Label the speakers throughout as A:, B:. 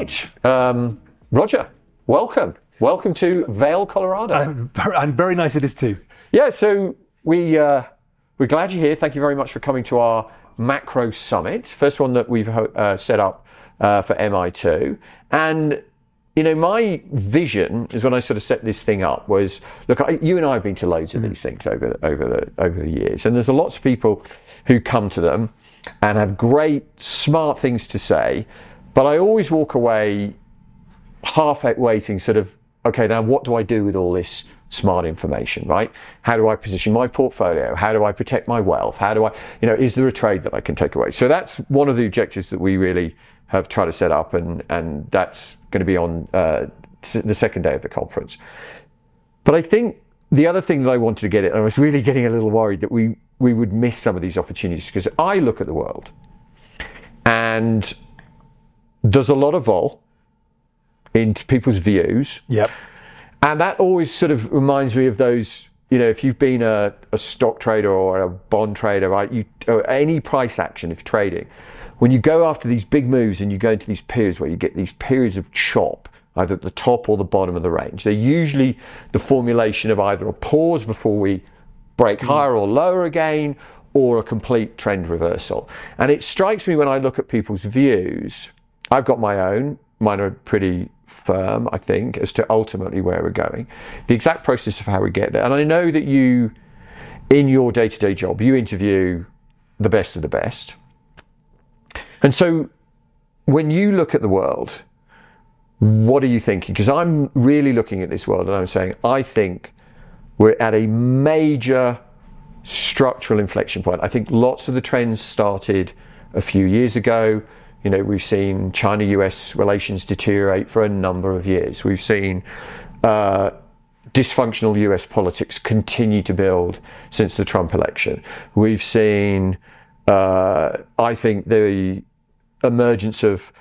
A: right, um, Roger, welcome. Welcome to Vail, Colorado.
B: And, and very nice it is too.
A: Yeah, so we, uh, we're glad you're here. Thank you very much for coming to our macro summit, first one that we've uh, set up uh, for MI2. And you know, my vision is when I sort of set this thing up was look, I, you and I have been to loads of these things over over the over the years, and there's a lots of people who come to them and have great, smart things to say, but I always walk away half waiting, sort of, okay, now what do I do with all this smart information, right? How do I position my portfolio? How do I protect my wealth? How do I, you know, is there a trade that I can take away? So that's one of the objectives that we really have tried to set up, and and that's going to be on uh, the second day of the conference. But I think the other thing that I wanted to get at, and I was really getting a little worried that we we would miss some of these opportunities because I look at the world and there's a lot of vol in people's views.
B: Yep.
A: And that always sort of reminds me of those, you know, if you've been a, a stock trader or a bond trader, right? You any price action if trading, when you go after these big moves and you go into these periods where you get these periods of chop, either at the top or the bottom of the range, they're usually the formulation of either a pause before we break mm-hmm. higher or lower again, or a complete trend reversal. And it strikes me when I look at people's views, I've got my own, mine are pretty firm, I think, as to ultimately where we're going, the exact process of how we get there. And I know that you, in your day to day job, you interview the best of the best. And so when you look at the world, what are you thinking? Because I'm really looking at this world and I'm saying, I think we're at a major structural inflection point. I think lots of the trends started a few years ago. You know, we've seen China US relations deteriorate for a number of years. We've seen uh, dysfunctional US politics continue to build since the Trump election. We've seen, uh, I think, the emergence of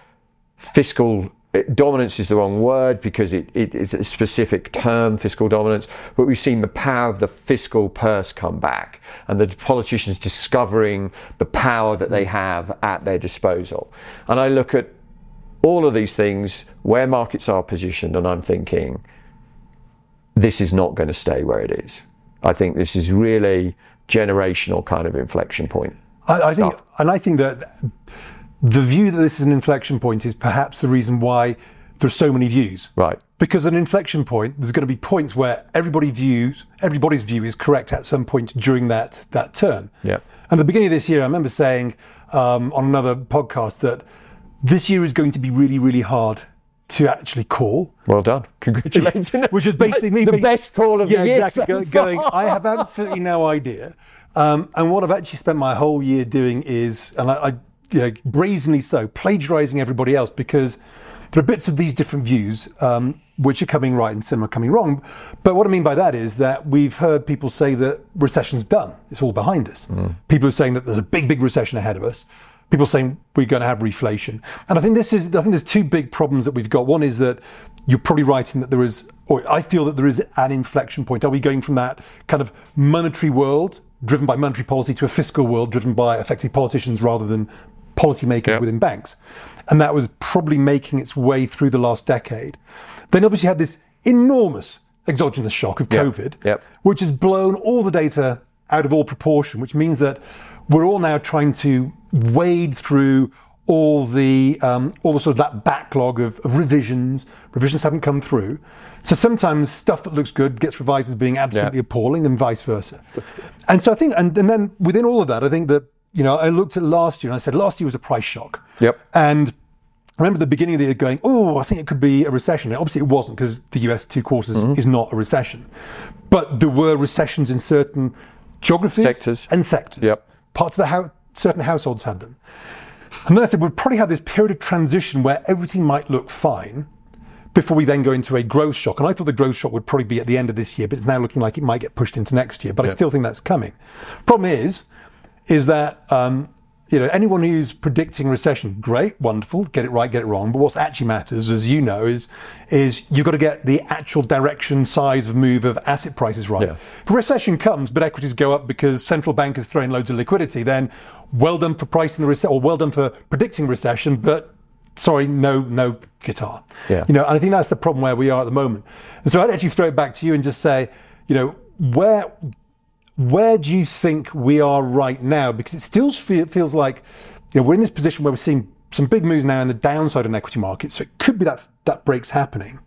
A: fiscal dominance is the wrong word because it, it is a specific term, fiscal dominance, but we've seen the power of the fiscal purse come back and the politicians discovering the power that they have at their disposal. And I look at all of these things, where markets are positioned, and I'm thinking, this is not going to stay where it is. I think this is really generational kind of inflection point.
B: I, I think, and I think that the view that this is an inflection point is perhaps the reason why there's so many views.
A: Right.
B: Because an inflection point, there's going to be points where everybody views, everybody's view is correct at some point during that that term.
A: Yeah.
B: And at the beginning of this year, I remember saying um, on another podcast that this year is going to be really, really hard to actually call.
A: Well done. Congratulations.
B: Which is basically me.
A: the best call of
B: yeah,
A: the year.
B: exactly.
A: so
B: going,
A: far.
B: I have absolutely no idea. Um, and what I've actually spent my whole year doing is, and I, I you know, brazenly so, plagiarizing everybody else because there are bits of these different views um, which are coming right and some are coming wrong. But what I mean by that is that we've heard people say that recession's done, it's all behind us. People are saying that there's a big, big recession ahead of us. People saying we're going to have reflation. And I think this is, I think there's two big problems that we've got. One is that you're probably right in that there is, or I feel that there is an inflection point. Are we going from that kind of monetary world driven by monetary policy to a fiscal world driven by effectively politicians rather than policymakers
A: Yep.
B: within banks. And that was probably making its way through the last decade. Then obviously had this enormous exogenous shock of
A: Yep.
B: COVID,
A: Yep.
B: which has blown all the data out of all proportion, which means that we're all now trying to wade through all the um, all the sort of that backlog of, of revisions. Revisions haven't come through, so sometimes stuff that looks good gets revised as being absolutely
A: Yeah.
B: appalling, and vice versa. and so I think, and, and then within all of that, I think that you know I looked at last year and I said last year was a price shock.
A: Yep.
B: And I remember the beginning of the year going, oh, I think it could be a recession. Obviously, it wasn't because the US two quarters
A: Mm-hmm.
B: is not a recession. But there were recessions in certain geographies
A: Sectors.
B: and sectors.
A: Yep.
B: Parts of the house, certain households had them. And then I said, we'll probably have this period of transition where everything might look fine before we then go into a growth shock. And I thought the growth shock would probably be at the end of this year, but it's now looking like it might get pushed into next year. But I still think that's coming. Problem is, is that um, you know anyone who's predicting recession, great, wonderful, get it right, get it wrong. But what actually matters, as you know, is is you've got to get the actual direction, size of move of asset prices right.
A: Yeah.
B: If a recession comes, but equities go up because central bank is throwing loads of liquidity, then well done for pricing the recession, or well done for predicting recession, but sorry, no, no guitar.
A: Yeah.
B: You know, and I think that's the problem where we are at the moment. And so I'd actually throw it back to you and just say, you know, where where do you think we are right now? Because it still feels like you know we're in this position where we're seeing some big moves now in the downside in equity markets. So it could be that that breaks happening,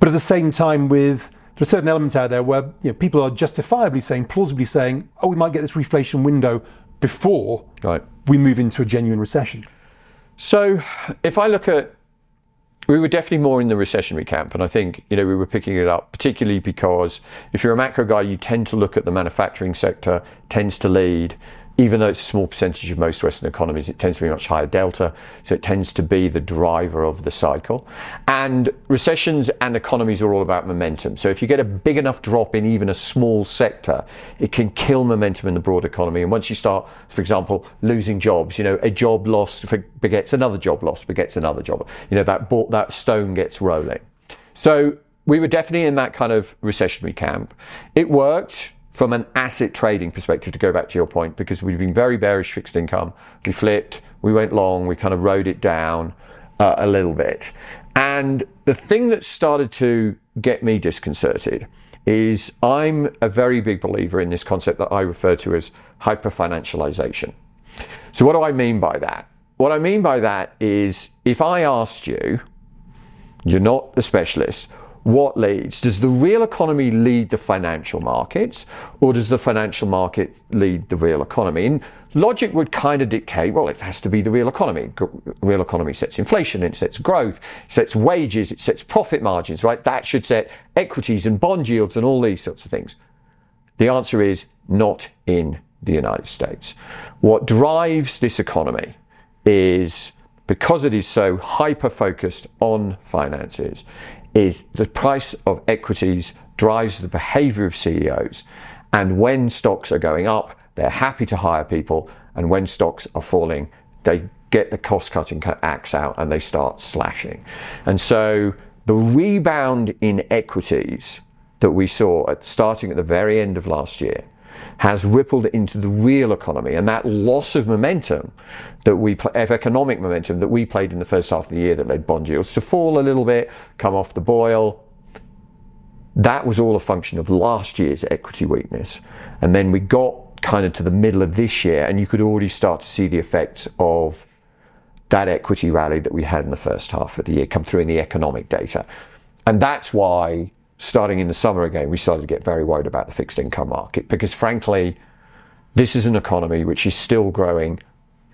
B: but at the same time, with there's a certain element out there where you know, people are justifiably saying, plausibly saying, oh, we might get this reflation window before
A: Right.
B: we move into a genuine recession.
A: So if I look at, we were definitely more in the recessionary camp, and I think you know we were picking it up particularly because if you're a macro guy, you tend to look at the manufacturing sector tends to lead. Even though it's a small percentage of most Western economies, it tends to be much higher delta, so it tends to be the driver of the cycle. And recessions and economies are all about momentum. So if you get a big enough drop in even a small sector, it can kill momentum in the broad economy. And once you start, for example, losing jobs, you know, a job lost begets another job lost, begets another job. You know, that that stone gets rolling. So we were definitely in that kind of recessionary camp. It worked from an asset trading perspective, to go back to your point, because we've been very bearish fixed income. We flipped, we went long, we kind of rode it down uh, a little bit. And the thing that started to get me disconcerted is I'm a very big believer in this concept that I refer to as hyper financialization. So, what do I mean by that? What I mean by that is if I asked you, you're not a specialist, what leads? Does the real economy lead the financial markets, or does the financial market lead the real economy? And logic would kind of dictate, well, it has to be the real economy. Real economy sets inflation, it sets growth, it sets wages, it sets profit margins, right? That should set equities and bond yields and all these sorts of things. The answer is not in the United States. What drives this economy is because it is so hyper focused on finances, is the price of equities drives the behavior of CEOs. And when stocks are going up, they're happy to hire people. And when stocks are falling, they get the cost cutting axe out and they start slashing. And so the rebound in equities that we saw at starting at the very end of last year has rippled into the real economy. And that loss of momentum that we of economic momentum that we played in the first half of the year that led bond yields to fall a little bit come off the boil that was all a function of last year's equity weakness. And then we got kind of to the middle of this year and you could already start to see the effects of that equity rally that we had in the first half of the year come through in the economic data. And that's why starting in the summer again, we started to get very worried about the fixed income market because, frankly, this is an economy which is still growing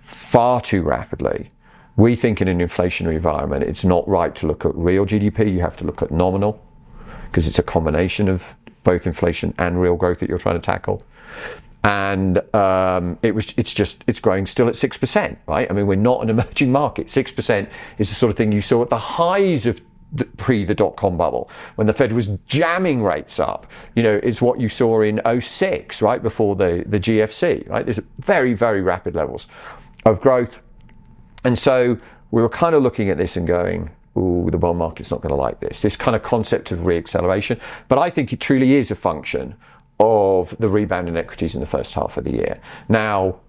A: far too rapidly. We think in an inflationary environment, it's not right to look at real GDP, you have to look at nominal because it's a combination of both inflation and real growth that you're trying to tackle. And um, it was, it's just, it's growing still at 6%, right? I mean, we're not an emerging market. 6% is the sort of thing you saw at the highs of pre the dot com bubble when the Fed was jamming rates up. You know, it's what you saw in 06, right before the, the GFC, right? There's very, very rapid levels of growth. And so we were kind of looking at this and going, ooh, the bond market's not going to like this. This kind of concept of reacceleration. But I think it truly is a function of the rebound in equities in the first half of the year. Now,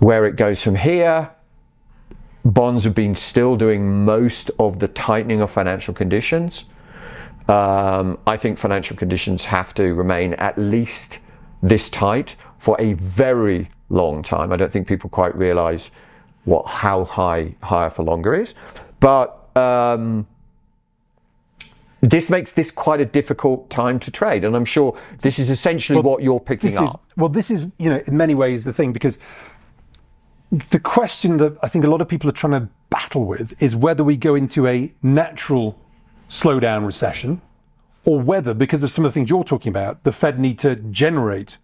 A: where it goes from here, bonds have been still doing most of the tightening of financial conditions. Um, I think financial conditions have to remain at least this tight for a very long time. I don't think people quite realize what how high higher for longer is, but um, this makes this quite a difficult time to trade. And I'm sure this is essentially well, what you're picking
B: up. Is, well, this is you know in many ways the thing because the question that I think a lot of people are trying to battle with is whether we go into a natural slowdown recession or whether, because of some of the things you're talking about, the Fed need to generate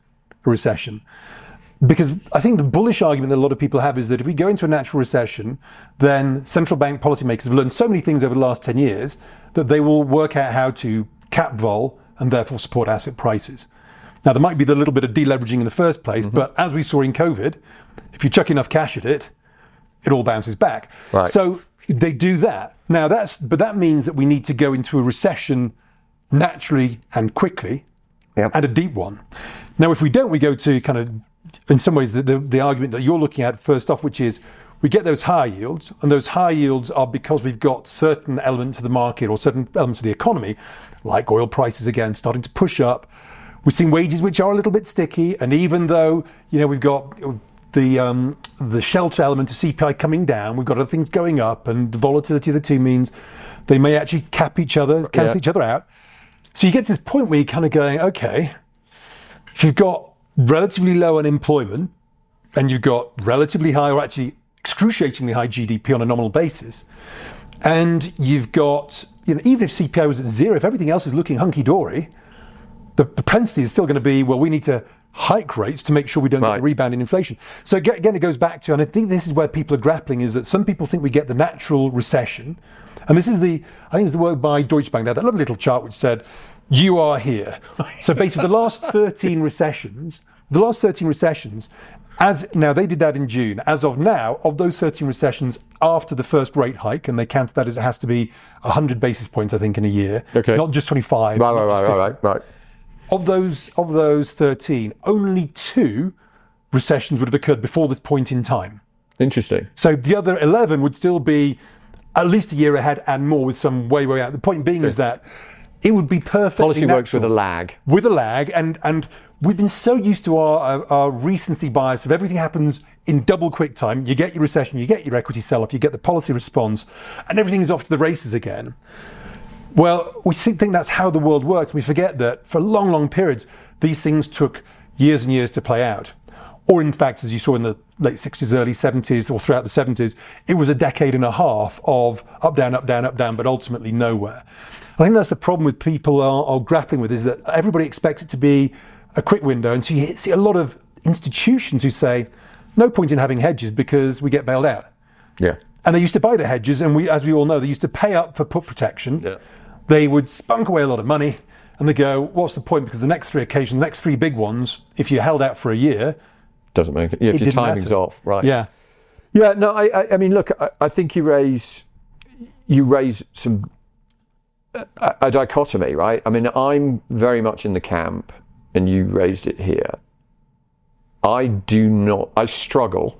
B: a recession. Because I think the bullish argument that a lot of people have is that if we go into a natural recession, then central bank policymakers have learned so many things over the last 10 years that they will work out how to cap vol and therefore support asset prices. Now, there might be the little bit of deleveraging in the first place, mm-hmm. but as we saw in COVID, if you chuck enough cash at it, it all bounces back. Right. So they do that. Now, that's, but that means that we need to go into a recession naturally and quickly yep. and a deep one. Now, if we don't, we go to kind of, in some ways, the, the, the argument that you're looking at first off, which is we get those high yields, and those high yields are because we've got certain elements of the market or certain elements of the economy, like oil prices again, starting to push up. We've seen wages which are a little bit sticky, and even though you know we've got the um, the shelter element of CPI coming down, we've got other things going up, and the volatility of the two means they may actually cap each other, cancel
A: Yeah.
B: each other out. So you get to this point where you're kind of going, okay, if you've got relatively low unemployment and you've got relatively high, or actually excruciatingly high GDP on a nominal basis, and you've got, you know, even if CPI was at zero, if everything else is looking hunky dory, the propensity is still going to be, well, we need to hike rates to make sure we don't get
A: Right.
B: a rebound in inflation. So again, it goes back to, and I think this is where people are grappling, is that some people think we get the natural recession. And this is the, I think it was the work by Deutsche Bank. They had that lovely little chart which said, you are here. So basically, the last 13 recessions, the last 13 recessions, as now they did that in June. As of now, of those 13 recessions after the first rate hike, and they counted that as it has to be 100 basis points, I think, in a year,
A: Okay.
B: not just 25.
A: Right,
B: not
A: right,
B: just
A: right,
B: 50
A: right, right, right.
B: Of those of those 13 only two recessions would have occurred before this point in time.
A: Interesting.
B: so the other 11 would still be at least a year ahead and more with some way way out. The point being is that it would be perfectly
A: Policy works with a lag.
B: with a lag and and we've been so used to our, our, our recency bias of everything happens in double quick time. You get your recession you get your equity sell off you get the policy response and everything's off to the races again well, we think that's how the world works. We forget that for long, long periods, these things took years and years to play out. Or, in fact, as you saw in the late 60s, early 70s, or throughout the 70s, it was a decade and a half of up, down, up, down, up, down, but ultimately nowhere. I think that's the problem with people are, are grappling with is that everybody expects it to be a quick window. And so you see a lot of institutions who say, no point in having hedges because we get bailed out.
A: Yeah.
B: And they used to buy the hedges, and we, as we all know, they used to pay up for put protection.
A: Yeah.
B: They would spunk away a lot of money, and they go, "What's the point?" Because the next three occasions, the next three big ones, if you held out for a year,
A: Doesn't make it. Yeah, if your
B: didn't
A: timing's
B: matter.
A: off, right?
B: yeah,
A: Yeah, no, I, I, I mean, look, I, I think you raise, you raise some a, a dichotomy, right? I mean, I'm very much in the camp, and you raised it here. I do not. I struggle.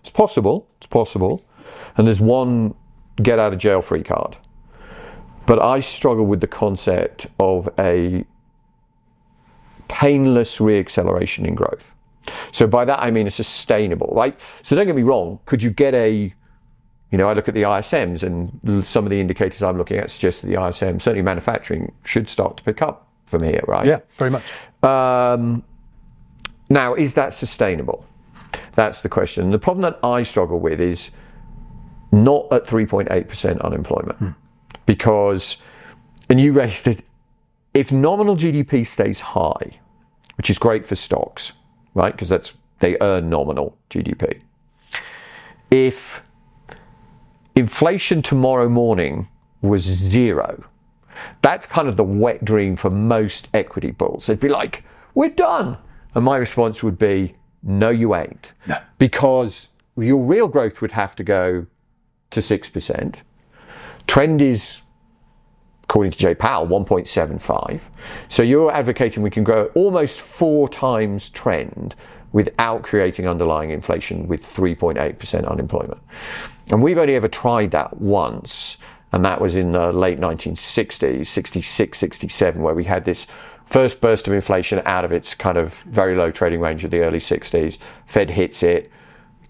A: It's possible. It's possible, and there's one get out of jail free card, but I struggle with the concept of a painless reacceleration in growth. So by that I mean a sustainable, right? So don't get me wrong. Could you get a, you know, I look at the ISMs and some of the indicators I'm looking at suggest that the ISM, certainly manufacturing, should start to pick up from here, right?
B: yeah, very much.
A: Um, now, is that sustainable? That's the question. The problem that I struggle with is not at 3.8% unemployment. Because, and you raised it, if nominal GDP stays high, which is great for stocks, right? Because that's they earn nominal GDP. If inflation tomorrow morning was zero, that's kind of the wet dream for most equity bulls. They'd be like, "We're done," and my response would be, "No, you ain't," because your real growth would have to go to six percent. Trend is according to Jay Powell, 1.75. So you're advocating we can grow almost four times trend without creating underlying inflation with 3.8% unemployment. And we've only ever tried that once, and that was in the late 1960s, 66, 67, where we had this first burst of inflation out of its kind of very low trading range of the early 60s. Fed hits it,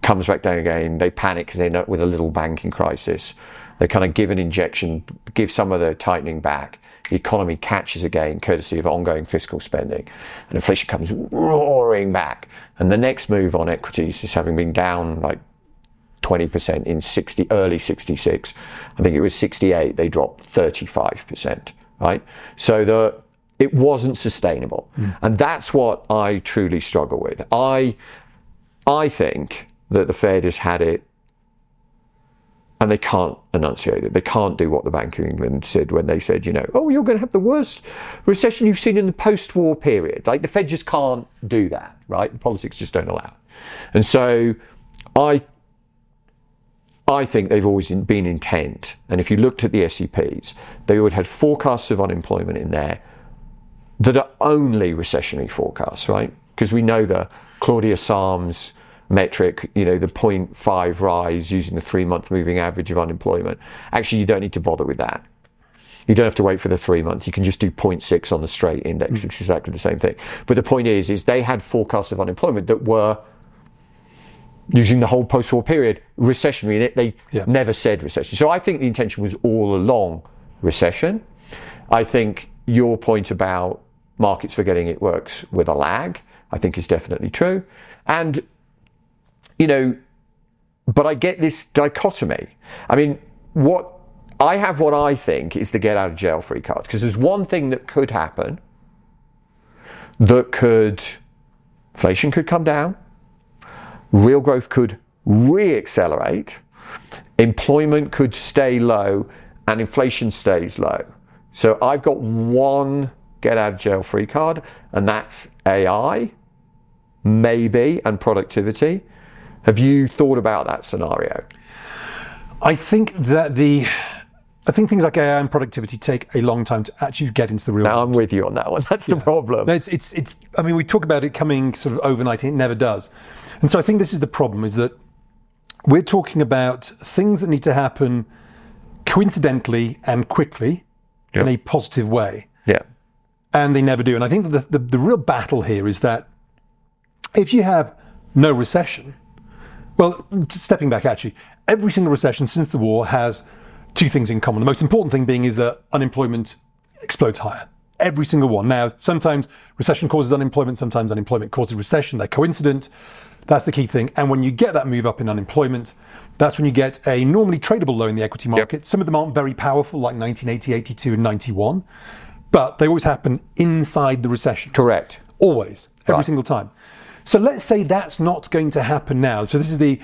A: comes back down again. They panic because they end up with a little banking crisis. They kind of give an injection, give some of the tightening back. The economy catches again, courtesy of ongoing fiscal spending, and inflation comes roaring back. And the next move on equities is having been down like 20% in 60, early 66. I think it was 68, they dropped 35%, right? So the, it wasn't sustainable. Hmm. And that's what I truly struggle with. I, I think that the Fed has had it and they can't enunciate it. They can't do what the Bank of England said when they said, you know, oh, you're going to have the worst recession you've seen in the post war period. Like the Fed just can't do that, right? The politics just don't allow it. And so I I think they've always been intent. And if you looked at the SEPs, they would had forecasts of unemployment in there that are only recessionary forecasts, right? Because we know the Claudia Sahm's metric, you know, the 0.5 rise using the three month moving average of unemployment, actually, you don't need to bother with that. You don't have to wait for the three months. You can just do 0.6 on the straight index. Mm. It's exactly the same thing. But the point is, is they had forecasts of unemployment that were using the whole post-war period recessionary. They
B: Yeah.
A: never said recession. So I think the intention was all along recession. I think your point about markets forgetting it works with a lag, I think is definitely true. And, you know, but I get this dichotomy. I mean, what I have what I think is the get out of jail free card because there's one thing that could happen that could inflation could come down, real growth could re-accelerate, employment could stay low, and inflation stays low. So I've got one get out of jail free card, and that's AI, maybe, and productivity. Have you thought about that scenario?
B: I think that the I think things like AI and productivity take a long time to actually get into the real world.
A: Now I'm with you on that one. That's the problem.
B: No, It's, it's, it's, I mean, we talk about it coming sort of overnight, and it never does. And so I think this is the problem is that we're talking about things that need to happen coincidentally and quickly in a positive way,
A: Yeah.
B: and they never do. And I think that the, the, the real battle here is that if you have no recession, well, stepping back actually, every single recession since the war has two things in common. The most important thing being is that unemployment explodes higher. Every single one. Now, sometimes recession causes unemployment, sometimes unemployment causes recession. They're coincident. That's the key thing. And when you get that move up in unemployment, that's when you get a normally tradable low in the equity market. Some of them aren't very powerful, like 1980, 82, and 91, but they always happen inside the recession.
A: Correct.
B: Always, every
A: Right.
B: single time. So let's say that's not going to happen now. So this is the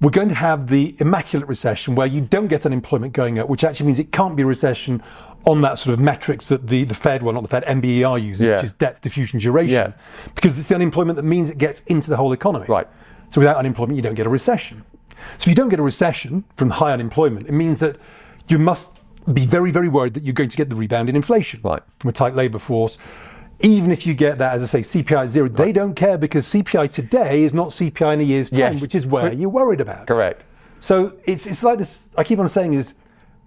B: we're going to have the immaculate recession where you don't get unemployment going up, which actually means it can't be a recession on that sort of metrics that the, the Fed, well not the Fed, NBER uses,
A: Yeah.
B: which is depth, diffusion, duration.
A: Yeah.
B: Because it's the unemployment that means it gets into the whole economy.
A: Right.
B: So without unemployment, you don't get a recession. So if you don't get a recession from high unemployment, it means that you must be very, very worried that you're going to get the rebound in inflation
A: Right.
B: from a tight labour force. Even if you get that, as I say, CPI at zero, they don't care because CPI today is not CPI in a year's time,
A: Yes.
B: which is where you're worried about.
A: Correct.
B: So it's, it's like this, I keep on saying is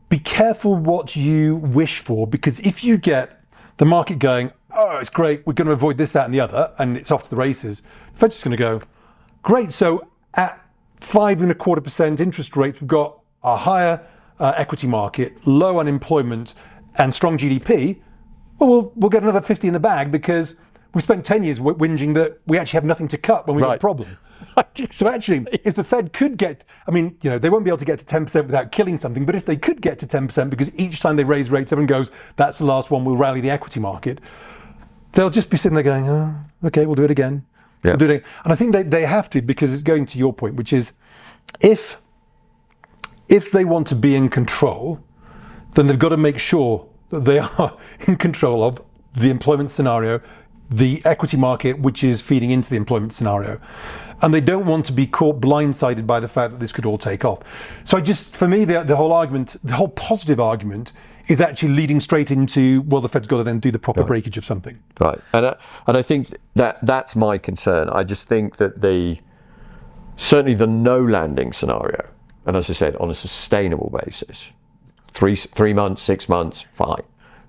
B: be careful what you wish for because if you get the market going, oh, it's great, we're going to avoid this, that, and the other, and it's off to the races, the Fed's just going to go, great, so at five and a quarter percent interest rate, we've got a higher uh, equity market, low unemployment, and strong GDP. Well, we'll, we'll get another 50 in the bag because we spent 10 years whinging that we actually have nothing to cut when we've got a problem. So actually, if the Fed could get, I mean, you know, they won't be able to get to 10% without killing something, but if they could get to 10%, because each time they raise rates, everyone goes, that's the last one, we'll rally the equity market, they'll just be sitting there going, oh, okay, we'll do it again.
A: Yeah.
B: We'll do it again. And I think they, they have to, because it's going to your point, which is if, if they want to be in control, then they've got to make sure that they are in control of the employment scenario, the equity market, which is feeding into the employment scenario. And they don't want to be caught blindsided by the fact that this could all take off. So I just, for me, the, the whole argument, the whole positive argument is actually leading straight into, well, the Fed's got to then do the proper breakage of something.
A: Right, and I, and I think that that's my concern. I just think that the certainly the no landing scenario, and as I said, on a sustainable basis, three three months, six months, fine,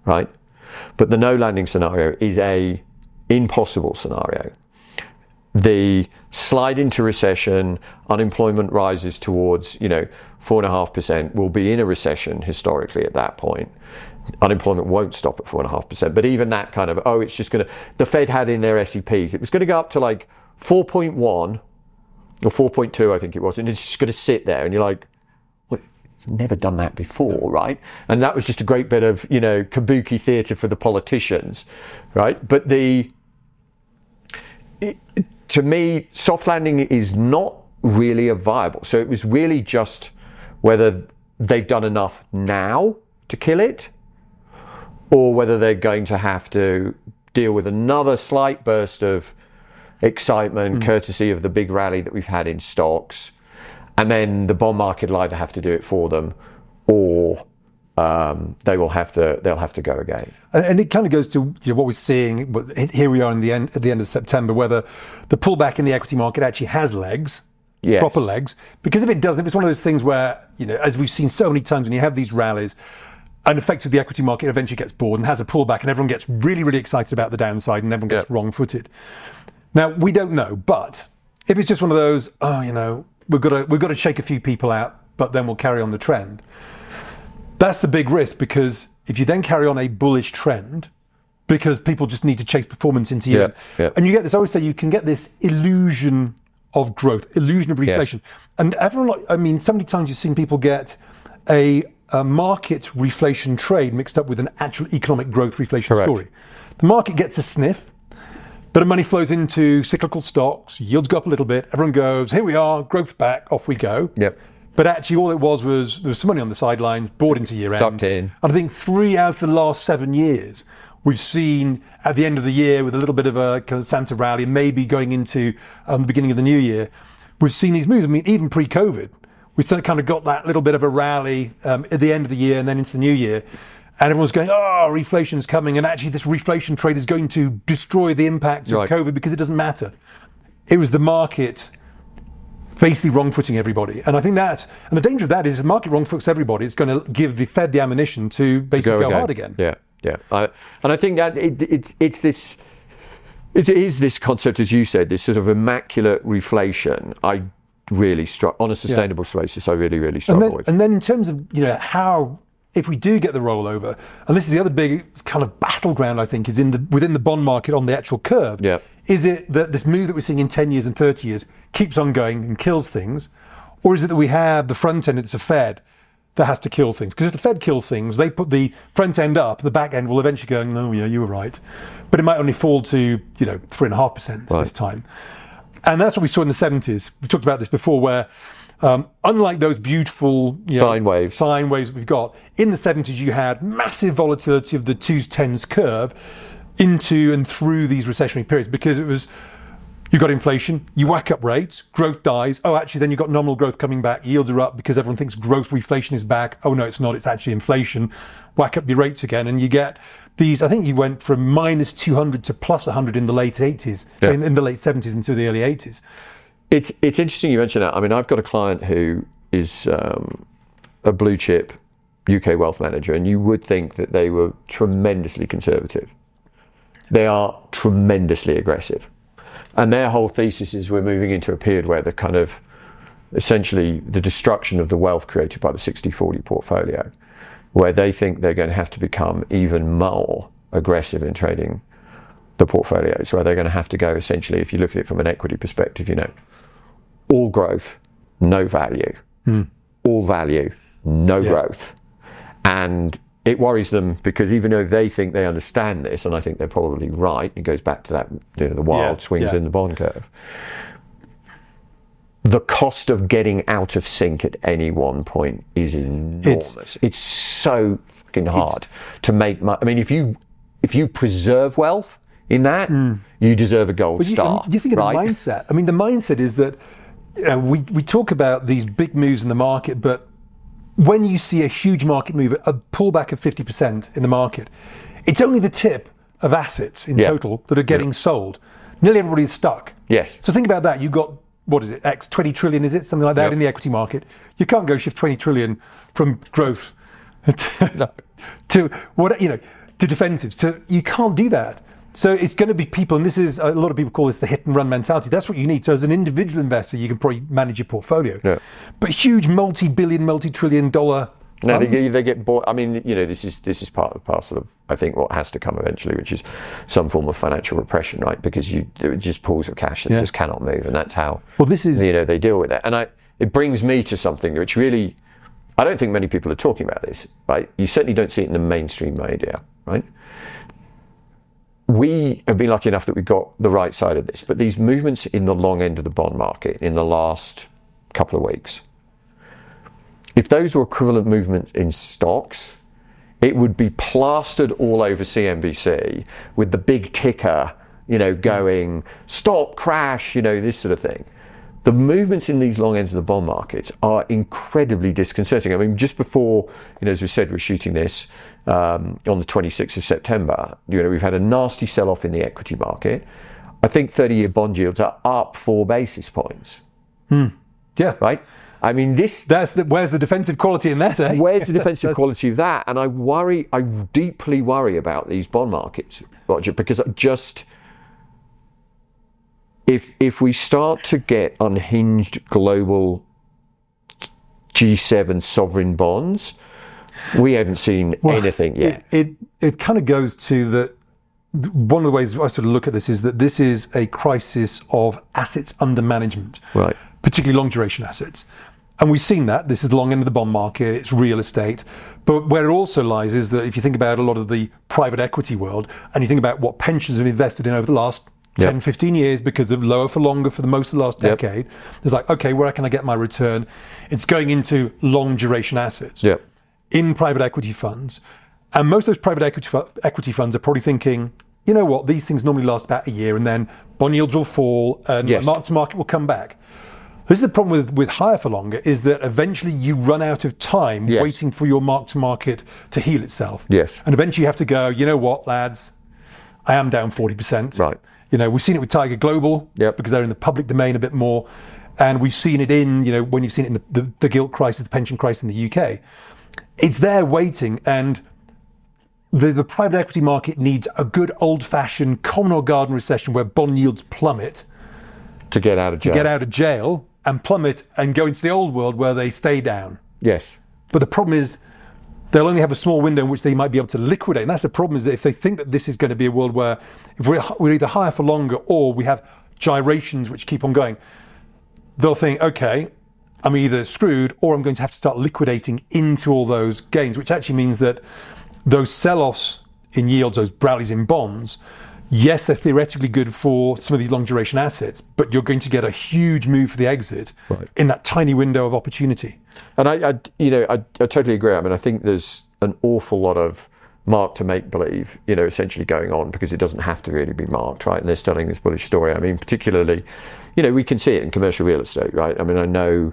A: right? But the no landing scenario is a impossible scenario. The slide into recession, unemployment rises towards you know four and a half percent. We'll be in a recession historically at that point. Unemployment won't stop at four and a half percent, but even that kind of oh, it's just to. The Fed had in their SEPs, it was going to go up to like four point one or 4.2, I think it was, and it's just going to sit there, and you're like, never done that before, right? And that was just a great bit of, you know, kabuki theatre for the politicians, right? But the, it, to me, soft landing is not really a viable. So it was really just whether they've done enough now to kill it, or whether they're going to have to deal with another slight burst of excitement, hmm. courtesy of the big rally that we've had in stocks, and then the bond market will either have to do it for them, or um, they will have to they'll have to go again.
B: And, and it kind of goes to you know, what we're seeing. Here we are in the end, at the end of September, whether the pullback in the equity market actually has legs,
A: Yes.
B: proper legs. Because if it doesn't, if it's one of those things where, you know, as we've seen so many times when you have these rallies, and effectively the equity market eventually gets bored and has a pullback and everyone gets really, really excited about the downside and everyone gets
A: Yeah.
B: wrong footed. Now, we don't know, but if it's just one of those, oh, you know, we've got to, we've got to shake a few people out, but then we'll carry on the trend. That's the big risk because if you then carry on a bullish trend, because people just need to chase performance into you,
A: Yeah, yeah.
B: and you get this, I always say you can get this illusion of growth, illusion of reflation. And everyone, I mean, so many times you've seen people get a, a market reflation trade mixed up with an actual economic growth reflation
A: Correct.
B: story. The market gets a sniff, bit of money flows into cyclical stocks, yields go up a little bit, everyone goes, here we are, growth's back, off we go.
A: Yep.
B: But actually, all it was was there was some money on the sidelines, bought into year end.
A: Sucked in.
B: And I think three out of the last seven years, we've seen at the end of the year with a little bit of a kind of Santa rally, maybe going into um, the beginning of the new year, we've seen these moves. I mean, even pre COVID, we've kind of got that little bit of a rally um, at the end of the year and then into the new year. And everyone's going, oh, reflation's coming. And actually, this reflation trade is going to destroy the impact of COVID because it doesn't matter. It was the market basically wrong footing everybody. And I think that, and the danger of that is the market wrong foots everybody. It's going to give the Fed the ammunition to basically go, hard again.
A: Yeah, yeah. I, and I think that it, it, it's this. It is this concept, as you said, this sort of immaculate reflation. I really struck on a sustainable basis. I really, really
B: And
A: struggle
B: then,
A: with.
B: and then in terms of you know how if we do get the rollover, and this is the other big kind of battleground I think is in the within the bond market on the actual curve.
A: Yeah.
B: Is it that this move that we're seeing in 10 years and 30 years keeps on going and kills things? Or is it that we have the front end, it's a Fed that has to kill things? Because if the Fed kills things, they put the front end up, the back end will eventually go, no, yeah, you were right. But it might only fall to, you know, 3.5% this time. And that's what we saw in the 70s. We talked about this before, where um, unlike those beautiful you know,
A: Sine waves.
B: sine waves we've got, in the 70s you had massive volatility of the twos tens curve into and through these recessionary periods because it was you got inflation, you whack up rates, growth dies. Oh, actually, then you've got nominal growth coming back, yields are up because everyone thinks growth reflation is back. Oh, no, it's not, it's actually inflation. Whack up your rates again, and you get these. I think you went from minus 200 to plus 100 in the late 80s,
A: Yeah.
B: in, in the late 70s into the early 80s.
A: It's it's interesting you mention that. I mean, I've got a client who is um, a blue chip UK wealth manager, and you would think that they were tremendously conservative. They are tremendously aggressive, and their whole thesis is we're moving into a period where the kind of essentially the destruction of the wealth created by the 60-40 portfolio, where they think they're going to have to become even more aggressive in trading the portfolios, where they're going to have to go essentially, if you look at it from an equity perspective, you know, all growth, no value, hmm. all value, no growth. And it worries them because even though they think they understand this, and I think they're probably right, it goes back to that, you know, the wild
B: Yeah,
A: swings
B: yeah.
A: in the bond curve. The cost of getting out of sync at any one point is enormous. It's, so fucking hard to make money. I mean, if you if you preserve wealth in that, hmm. you deserve a gold
B: But you,
A: star.
B: Do you think of
A: right?
B: the mindset. I mean, the mindset is that you know, we, we talk about these big moves in the market, but when you see a huge market move, a pullback of 50% in the market, it's only the tip of assets in
A: Yeah.
B: total that are getting sold. Nearly everybody's stuck.
A: Yes.
B: So think about that. You've got, what is it, X 20 trillion, is it? Something like that
A: Yep.
B: in the equity market. You can't go shift 20 trillion from growth to, to what, you know, to defensives. To, you can't do that. So it's going to be people, and this is a lot of people call this the hit and run mentality. That's what you need. So as an individual investor, you can probably manage your portfolio.
A: Yeah.
B: But huge multi-billion, multi-trillion dollar
A: No, they, get- they get bought. I mean, you know, this is this is part of parcel of I think what has to come eventually, which is some form of financial repression, right? Because you just pools of cash that
B: Yeah.
A: just cannot move, and that's how
B: Well, this is-
A: you know they deal with it. And I it brings me to something which really I don't think many people are talking about this. Right? You certainly don't see it in the mainstream media, right? We have been lucky enough that we got the right side of this, but these movements in the long end of the bond market in the last couple of weeks, if those were equivalent movements in stocks, it would be plastered all over CNBC with the big ticker, you know, going stop, crash, you know, this sort of thing. The movements in these long ends of the bond markets are incredibly disconcerting. I mean, just before, you know, as we said, we're shooting this um, on the 26th of September. You know, we've had a nasty sell-off in the equity market. I think 30-year bond yields are up four basis points.
B: Yeah.
A: Right. I mean, this
B: That's the, where's the defensive quality in that? Eh?
A: Where's the defensive quality of that? And I worry, I deeply worry about these bond markets, Roger, because I just if if we start to get unhinged global G7 sovereign bonds, we haven't seen anything yet.
B: It it, it kind of goes to the one of the ways I sort of look at this is that this is a crisis of assets under management,
A: Right.
B: particularly long duration assets. And we've seen that. This is the long end of the bond market, it's real estate. But where it also lies is that if you think about a lot of the private equity world and you think about what pensions have invested in over the last 10,
A: Yep.
B: 15 years because of lower for longer for the most of the last
A: Yep.
B: decade, it's like, okay, where can I get my return? It's going into long duration assets
A: Yeah.
B: In private equity funds. And most of those private equity, fu- equity funds are probably thinking, you know what, these things normally last about a year and then bond yields will fall and
A: Yes.
B: mark to market will come back. This is the problem with, with higher for longer is that eventually you run out of time
A: Yes.
B: waiting for your mark to market to heal itself.
A: Yes.
B: And eventually you have to go, you know what, lads, I am down 40%.
A: Right.
B: You know, we've seen it with Tiger Global
A: Yep.
B: because they're in the public domain a bit more. And we've seen it in, you know, when you've seen it in the, the, the gilt crisis, the pension crisis in the UK. It's there waiting. And the, the private equity market needs a good old fashioned common or garden recession where bond yields plummet,
A: To get out of jail.
B: get out of jail, and plummet and go into the old world where they stay down.
A: Yes.
B: But the problem is they'll only have a small window in which they might be able to liquidate. And that's the problem is that if they think that this is going to be a world where if we're, we're either higher for longer or we have gyrations which keep on going, they'll think, okay, I'm either screwed or I'm going to have to start liquidating into all those gains, which actually means that those sell-offs in yields, those rallies in bonds, yes, they're theoretically good for some of these long duration assets, but you're going to get a huge move for the exit
A: Right.
B: in that tiny window of opportunity.
A: And I, I you know, I, I totally agree. I mean, I think there's an awful lot of mark to make believe, you know, essentially going on because it doesn't have to really be marked, right? And they're telling this bullish story. I mean, particularly, you know, we can see it in commercial real estate, right? I mean, I know,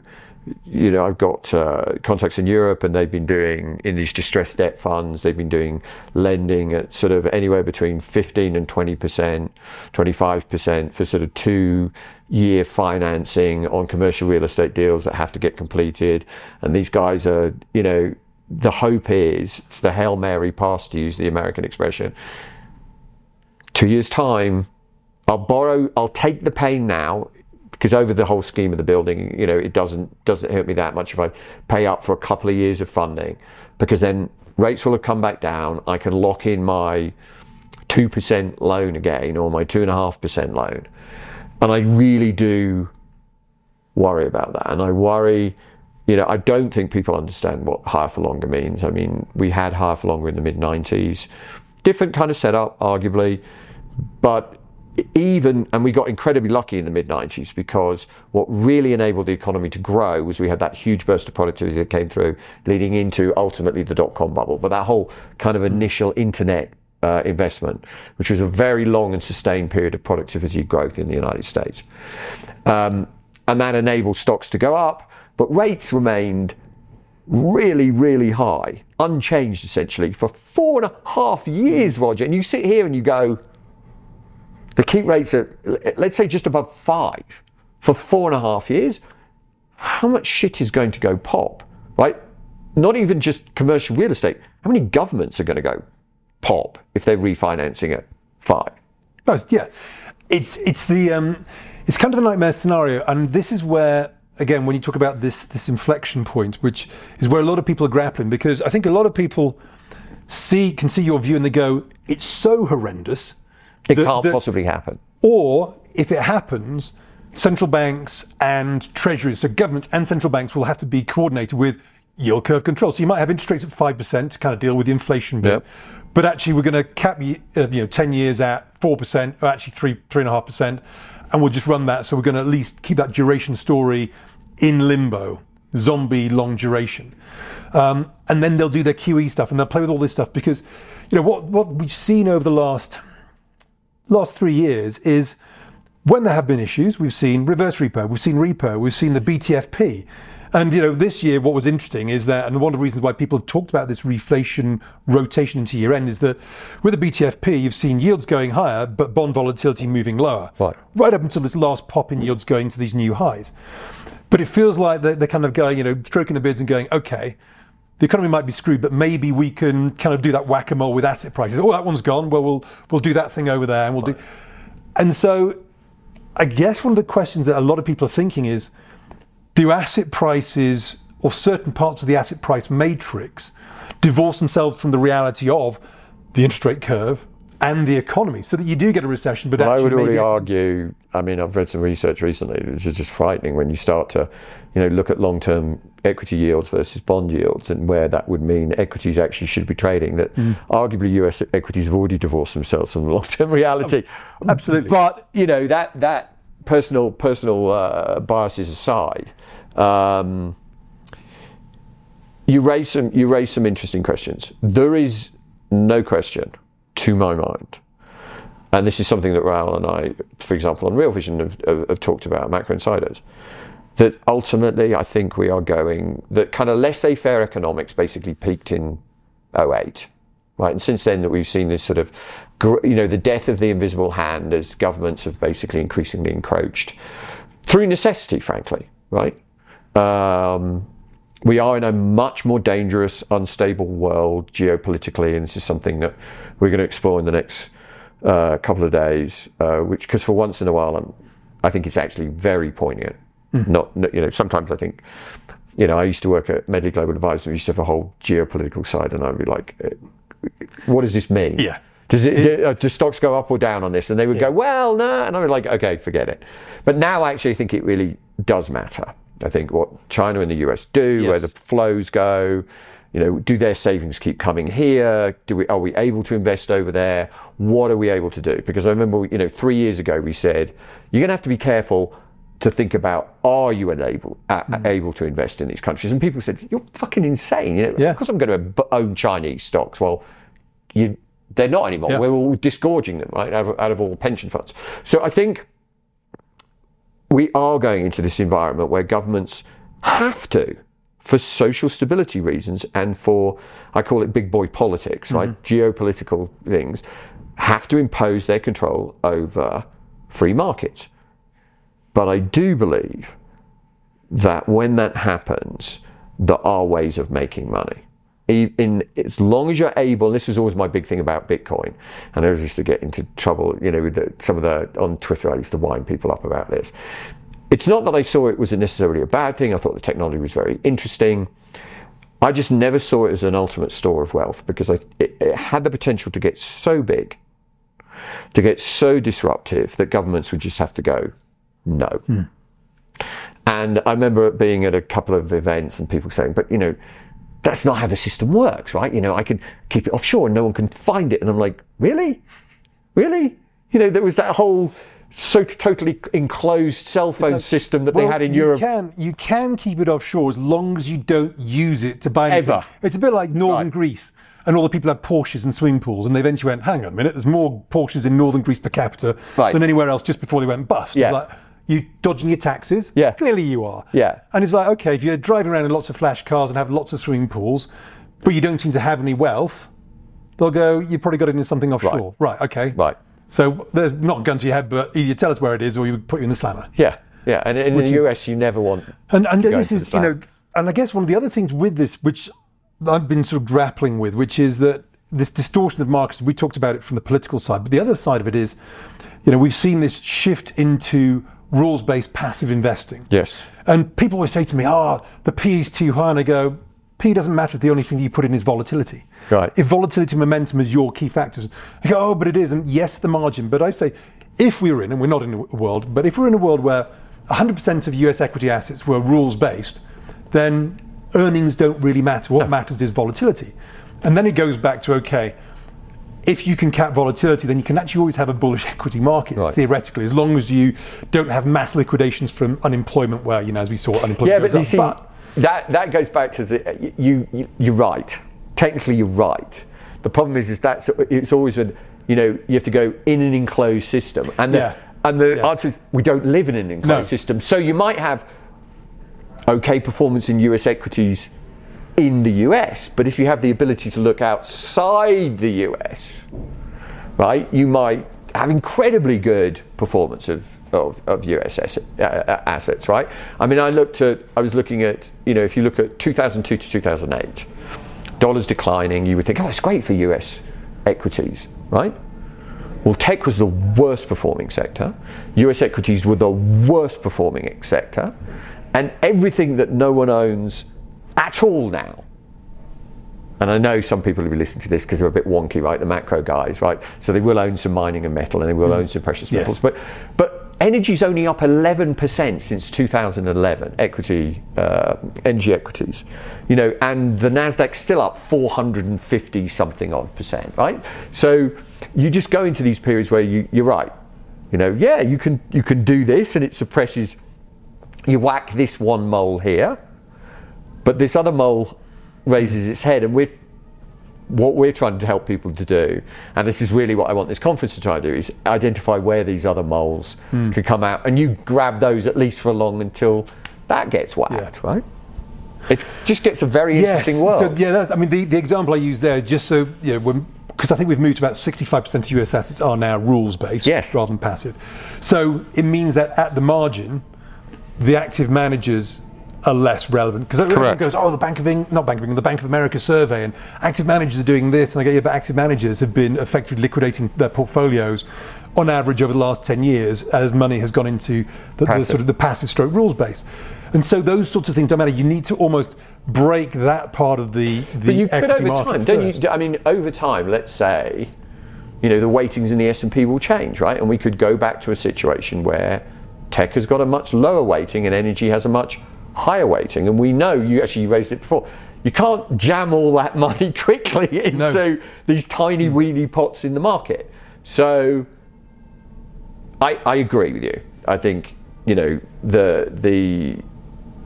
A: you know, I've got uh, contacts in Europe and they've been doing, in these distressed debt funds, they've been doing lending at sort of anywhere between 15 and 20%, 25% for sort of two year financing on commercial real estate deals that have to get completed. And these guys are, you know, the hope is it's the Hail Mary pass to use the American expression. Two years' time, I'll borrow, I'll take the pain now because over the whole scheme of the building, you know, it doesn't doesn't hurt me that much if I pay up for a couple of years of funding because then rates will have come back down. I can lock in my two percent loan again or my two and a half percent loan. And I really do worry about that. And I worry, you know, I don't think people understand what higher for longer means. I mean, we had higher for longer in the mid 90s, different kind of setup, arguably, but even, and we got incredibly lucky in the mid 90s because what really enabled the economy to grow was we had that huge burst of productivity that came through, leading into ultimately the dot com bubble. But that whole kind of initial internet uh, investment, which was a very long and sustained period of productivity growth in the United States. Um, and that enabled stocks to go up, but rates remained really, really high, unchanged essentially for four and a half years, Roger. And you sit here and you go, the keep rates are, let's say, just above five for four and a half years. How much shit is going to go pop, right? Not even just commercial real estate. How many governments are going to go pop if they're refinancing at five?
B: No, yeah, it's it's the um, it's kind of a nightmare scenario, and this is where again when you talk about this this inflection point, which is where a lot of people are grappling, because I think a lot of people see can see your view and they go, it's so horrendous,
A: It
B: that-
A: can't
B: that-
A: possibly happen.
B: or if it happens, central banks and treasuries, so governments and central banks will have to be coordinated with yield curve control. So you might have interest rates at five percent to kind of deal with the inflation bit,
A: Yep.
B: but actually we're going to cap uh, you know ten years at four percent, or actually three three and a half percent, and we'll just run that. So we're going to at least keep that duration story in limbo, zombie long duration. Um, and then they'll do their QE stuff and they'll play with all this stuff because, you know, what, what we've seen over the last last three years is when there have been issues, we've seen reverse repo, we've seen repo, we've seen the BTFP. And you know, this year, what was interesting is that, and one of the reasons why people have talked about this reflation rotation into year end is that with the BTFP, you've seen yields going higher, but bond volatility moving lower,
A: Right.
B: right up until this last pop in yields going to these new highs. But it feels like they're, they're kind of going, you know, stroking the beards and going, okay, the economy might be screwed, but maybe we can kind of do that whack-a-mole with asset prices. Oh, that one's gone. Well, we'll we'll do that thing over there, and we'll do. And so, I guess one of the questions that a lot of people are thinking is, do asset prices or certain parts of the asset price matrix divorce themselves from the reality of the interest rate curve and the economy, so that you do get a recession, but
A: I would already argue. I mean, I've read some research recently, which is just frightening when you start to, you know, look at long-term equity yields versus bond yields, and where that would mean equities actually should be trading. That
B: Mm.
A: arguably U.S. equities have already divorced themselves from the long-term reality.
B: absolutely.
A: But you know that that personal personal uh, biases aside. Um, you raise some you raise some interesting questions. There is no question, to my mind, and this is something that Raoul and I, for example, on Real Vision have, have, have talked about, Macro Insiders, that ultimately I think we are going, that kind of laissez faire economics basically peaked in 08. Right, and since then that we've seen this sort of, you know, the death of the invisible hand as governments have basically increasingly encroached through necessity, frankly. Right, um, we are in a much more dangerous, unstable world geopolitically, and this is something that we're going to explore in the next uh, couple of days. Uh, which, because for once in a while, I'm, I think it's actually very poignant. Not, not, you know, sometimes I think, you know, I used to work at Medley Global Advisors. We used to have a whole geopolitical side, and I'd be like, uh, what does this mean?
B: Yeah.
A: Does it, do, uh, do stocks go up or down on this? And they would go, well, no. And I was like, okay, forget it. But now I actually think it really does matter. I think what China and the US do, where the flows go, you know, do their savings keep coming here? Do we are we able to invest over there? What are we able to do? Because I remember, you know, three years ago we said you're going to have to be careful to think about are you able uh, able to invest in these countries? And people said you're fucking insane. You know,
B: Yeah.
A: Of course I'm going to own Chinese stocks. Well, you they're not anymore.
B: Yeah.
A: We're all disgorging them right out of, out of all the pension funds. So I think we are going into this environment where governments have to, for social stability reasons and for, I call it big boy politics, right? Geopolitical things, have to impose their control over free markets. But I do believe that when that happens, there are ways of making money. In as long as you're able, and this was always my big thing about Bitcoin, and I was used to get into trouble, you know, with some of the on Twitter. I used to wind people up about this. It's not that I saw it was necessarily a bad thing. I thought the technology was very interesting. I just never saw it as an ultimate store of wealth because I, it, it had the potential to get so big, to get so disruptive that governments would just have to go, no. Hmm. And I remember being at a couple of events and people saying, but you know, that's not how the system works, right? You know, I can keep it offshore and no one can find it. And I'm like, really? Really? You know, there was that whole so totally enclosed cell phone system that they had in
B: you
A: Europe.
B: Can, you can keep it offshore as long as you don't use it to buy anything.
A: Ever.
B: It's a bit like northern
A: Right.
B: Greece. And all the people had Porsches and swimming pools, and they eventually went, hang on a minute, there's more Porsches in northern Greece per capita
A: Right.
B: than anywhere else just before they went bust.
A: Yeah.
B: You dodging your taxes?
A: Yeah.
B: Clearly you are.
A: Yeah.
B: And it's like, okay, if you're driving around in lots of flash cars and have lots of swimming pools, but you don't seem to have any wealth, they'll go, you've probably got it in something offshore. Right, okay.
A: Right.
B: So there's not a gun to your head, but either you tell us where it is or you put you in the slammer.
A: Yeah. Yeah. And in the
B: is-
A: US, you never want.
B: And, and this is,
A: the
B: you know, and I guess one of the other things with this, which I've been sort of grappling with, which is that this distortion of markets, we talked about it from the political side, but the other side of it is, you know, we've seen this shift into rules based passive investing.
A: Yes.
B: And people always say to me, oh, the P is too high. And I go, P doesn't matter if the only thing you put in is volatility.
A: Right.
B: If volatility momentum is your key factors, I go, oh, but it is. And yes, the margin. But I say, if we were in, and we're not in a world, but if we're in a world where 100% of US equity assets were rules based, then earnings don't really matter. What matters is volatility. And then it goes back to, okay, if you can cap volatility, then you can actually always have a bullish equity market
A: Right.
B: theoretically, as long as you don't have mass liquidations from unemployment, where you know, as we saw, unemployment
A: Yeah,
B: goes
A: but you
B: up.
A: see,
B: But
A: that that goes back to the you, you you're right. Technically, you're right. The problem is, is that it's always when you know you have to go in an enclosed system, and the,
B: Yeah.
A: and the
B: Yes.
A: answer is we don't live in an enclosed
B: No.
A: system. So you might have okay performance in US equities in the US, but if you have the ability to look outside the US, right, you might have incredibly good performance of, of, of US uh, uh, assets, right? I mean, I looked at, I was looking at, you know, if you look at 2002 to 2008, dollars declining, you would think, oh, it's great for US equities, right? Well, tech was the worst performing sector. US equities were the worst performing sector. And everything that no one owns at all now. And I know some people will be listening to this because they're a bit wonky, right? The macro guys, right? So they will own some mining and metal and they will mm. own some precious metals. Yes. But, but energy's only up 11% since 2011, equity, uh, energy equities. You know, and the Nasdaq's still up 450 something odd percent, right? So you just go into these periods where you, you're right. You know, yeah, you can you can do this, and it suppresses. You whack this one mole here, but this other mole raises its head, and we're what we're trying to help people to do, and this is really what I want this conference to try to do, is identify where these other moles mm. can come out, and you grab those at least for a long until that gets whacked, yeah. right? It just gets a very yes. interesting world.
B: So yeah, I mean the, the example I use there, just so you know, when because I think we've moved to about 65% of US assets are now rules based
A: yes.
B: rather than passive. So it means that at the margin, the active managers are less relevant because everyone goes, oh, the Bank of England, not Bank of England, the Bank of America survey, and active managers are doing this, and I go, yeah, but active managers have been effectively liquidating their portfolios on average over the last 10 years as money has gone into the, the sort of the passive stroke rules base. And so those sorts of things don't matter. You need to almost break that part of the, the
A: but you could over
B: time,
A: don't you? I mean, over time, let's say, you know, the weightings in the S and P will change, right? And we could go back to a situation where tech has got a much lower weighting and energy has a much higher weighting. And we know you actually raised it before. You can't jam all that money quickly into no. these tiny mm. weeny pots in the market. So I, I agree with you. I think you know the the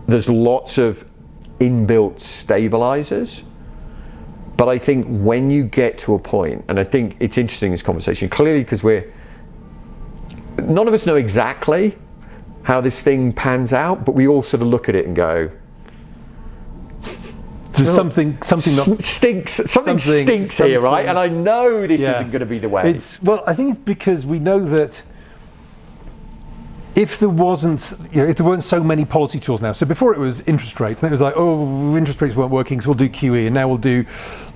A: there's lots of inbuilt stabilizers. But I think when you get to a point, and I think it's interesting this conversation, clearly because we're none of us know exactly how this thing pans out, but we all sort of look at it and go,
B: there's something something
A: that stinks something, something stinks something, here right and i know this isn't going to be the way
B: it's well i think it's because we know that if there wasn't, you know, if there weren't so many policy tools now. So before it was interest rates, and it was like, oh, interest rates weren't working, so we'll do QE, and now we'll do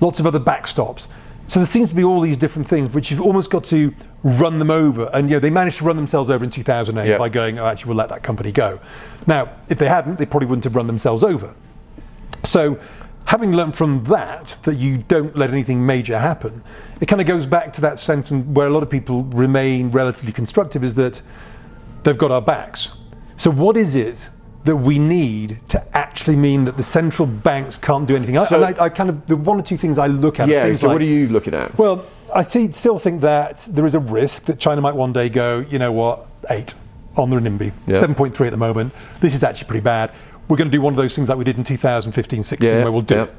B: lots of other backstops. So there seems to be all these different things, which you've almost got to run them over. And you know, they managed to run themselves over in 2008 yep. by going, oh, actually, we'll let that company go. Now, if they hadn't, they probably wouldn't have run themselves over. So having learned from that that you don't let anything major happen, it kind of goes back to that sentence where a lot of people remain relatively constructive is that they've got our backs. So, what is it that we need to actually mean that the central banks can't do anything? So, I, I, kind of the one or two things I look at.
A: Yeah.
B: so,
A: like, what are you looking at?
B: Well, I see, still think that there is a risk that China might one day go, you know what, eight on the renminbi, yeah. 7.3 at the moment. This is actually pretty bad. We're going to do one of those things like we did in 2015 16, yeah. where we'll do yeah. it.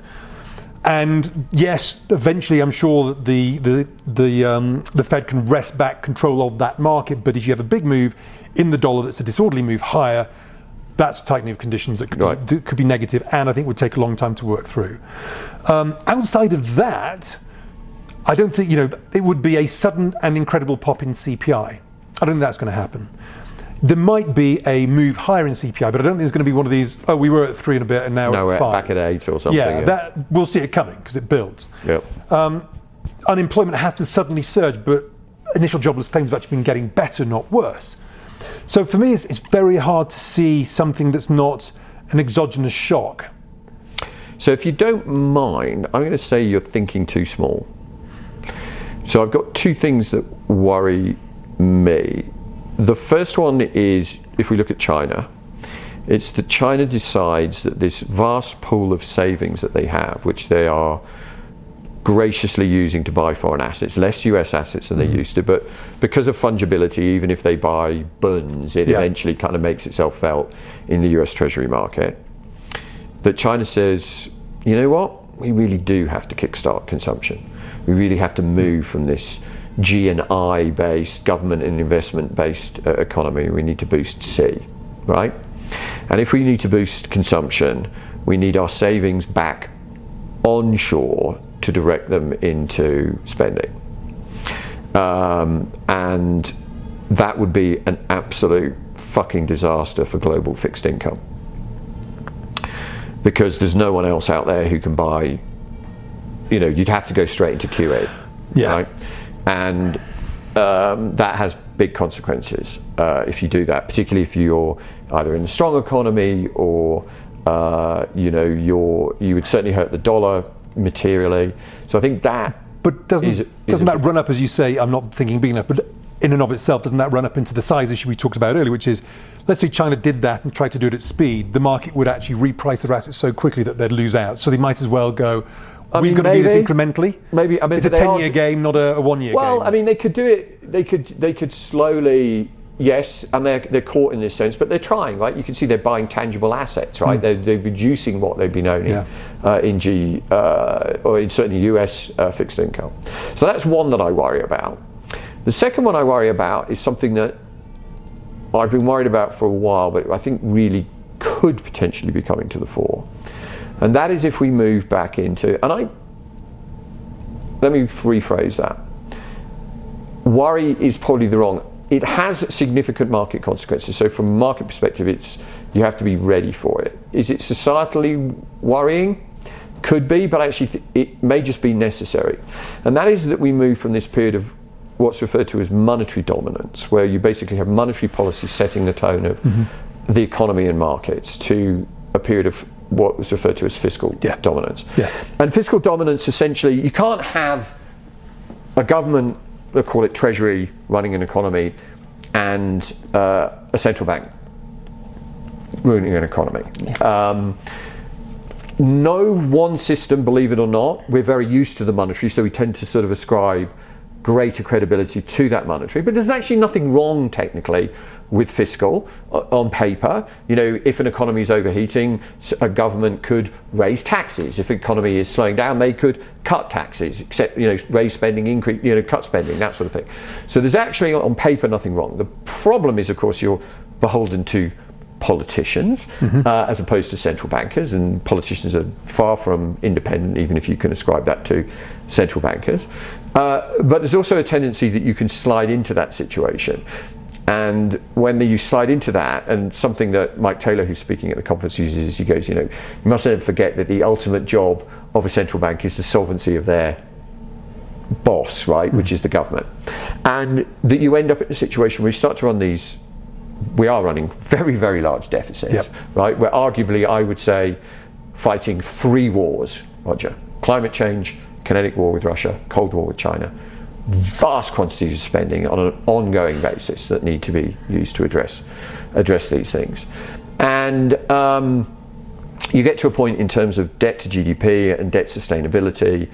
B: And yes, eventually, I'm sure that the the the um, the Fed can wrest back control of that market. But if you have a big move in the dollar that's a disorderly move higher, that's a tightening of conditions that could, right. be, could be negative, and I think would take a long time to work through. Um, outside of that, I don't think you know it would be a sudden and incredible pop in CPI. I don't think that's going to happen. There might be a move higher in CPI, but I don't think there's going to be one of these. Oh, we were at three and a bit, and now no, we're at five.
A: back at eight or something.
B: Yeah, yeah. That, we'll see it coming because it builds.
A: Yep.
B: Um, unemployment has to suddenly surge, but initial jobless claims have actually been getting better, not worse. So for me, it's, it's very hard to see something that's not an exogenous shock.
A: So if you don't mind, I'm going to say you're thinking too small. So I've got two things that worry me. The first one is if we look at China, it's that China decides that this vast pool of savings that they have, which they are graciously using to buy foreign assets, less US assets than they mm. used to, but because of fungibility, even if they buy bunds, it yeah. eventually kind of makes itself felt in the US Treasury market. That China says, you know what, we really do have to kickstart consumption. We really have to move from this G and I based, government and investment based uh, economy. We need to boost C, right? And if we need to boost consumption, we need our savings back onshore to direct them into spending. Um, and that would be an absolute fucking disaster for global fixed income. Because there's no one else out there who can buy, you know, you'd have to go straight into QE.
B: Yeah.
A: Right? And um, that has big consequences uh, if you do that, particularly if you're either in a strong economy or uh, you know you're you would certainly hurt the dollar materially. So I think that.
B: But doesn't
A: is-
B: doesn't that run up as you say? I'm not thinking big enough, but in and of itself, doesn't that run up into the size issue we talked about earlier, which is, let's say China did that and tried to do it at speed, the market would actually reprice their assets so quickly that they'd lose out. So they might as well go. We've
A: mean,
B: got to do this incrementally.
A: Maybe, I mean,
B: it's a
A: but they are-
B: ten-year game, not a, a one-year game.
A: Well, I mean, they could do it. They could. They could slowly. Yes, and they're, they're caught in this sense, but they're trying, right? You can see they're buying tangible assets, right? They're, they're reducing what they've been owning
B: Yeah.
A: uh, in G uh, or in certainly US uh, fixed income. So that's one that I worry about. The second one I worry about is something that I've been worried about for a while, but I think really could potentially be coming to the fore. And that is if we move back into, and I, let me rephrase that. Worry is probably the wrong. It has significant market consequences. So from a market perspective, it's you have to be ready for it. Is it societally worrying? Could be, but actually th- it may just be necessary. And that is that we move from this period of what's referred to as monetary dominance, where you basically have monetary policy setting the tone of mm-hmm. the economy and markets, to a period of what was referred to as fiscal
B: Yeah.
A: dominance.
B: Yeah.
A: And fiscal dominance essentially, you can't have a government, call it treasury, running an economy, and uh, a central bank ruining an economy. Um, no one system, believe it or not, we're very used to the monetary, so we tend to sort of ascribe greater credibility to that monetary. But there's actually nothing wrong technically with fiscal uh, on paper. You know, if an economy is overheating, a government could raise taxes. If the economy is slowing down, they could cut taxes, except you know, raise spending, increase, you know, cut spending, that sort of thing. So there's actually on paper nothing wrong. The problem is, of course, you're beholden to politicians uh, as opposed to central bankers, and politicians are far from independent, even if you can ascribe that to central bankers. Uh, but there's also a tendency that you can slide into that situation. And when you slide into that, and something that Mike Taylor, who's speaking at the conference, uses, is he goes, you know, you must never forget that the ultimate job of a central bank is the solvency of their boss, right, which is the government. And that you end up in a situation where you start to run these, we are running very, very large deficits,
B: Yep.
A: right? We're arguably, I would say, fighting three wars, Roger. Climate change, kinetic war with Russia, Cold War with China. Vast quantities of spending on an ongoing basis that need to be used to address address these things. And um, you get to a point in terms of debt to GDP and debt sustainability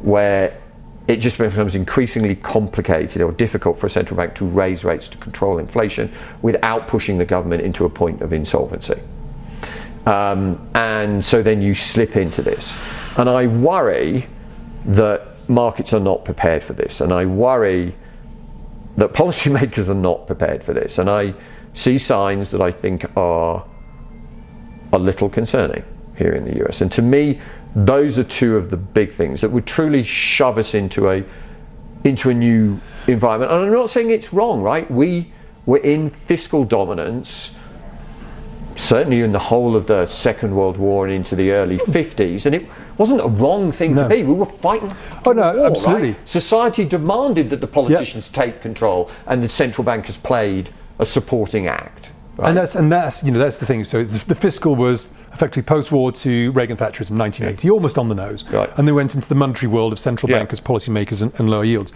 A: where it just becomes increasingly complicated or difficult for a central bank to raise rates to control inflation without pushing the government into a point of insolvency. Um, and so then you slip into this. And I worry that markets are not prepared for this. And I worry that policymakers are not prepared for this. And I see signs that I think are a little concerning here in the US. And to me, those are two of the big things that would truly shove us into a into a new environment. And I'm not saying it's wrong, right? We were in fiscal dominance certainly in the whole of the Second World War and into the early 50s, and it wasn't a wrong thing to
B: No.
A: be. We were fighting.
B: Oh, no,
A: war, right?
B: absolutely.
A: Society demanded that the politicians take control, and the central bankers played a supporting act. right?
B: And that's and that's you know that's the thing. So the, the fiscal was effectively post-war to Reagan Thatcherism, 1980, almost on the nose.
A: Right.
B: And they went into the monetary world of central
A: Yeah.
B: bankers, policymakers, and, and lower yields.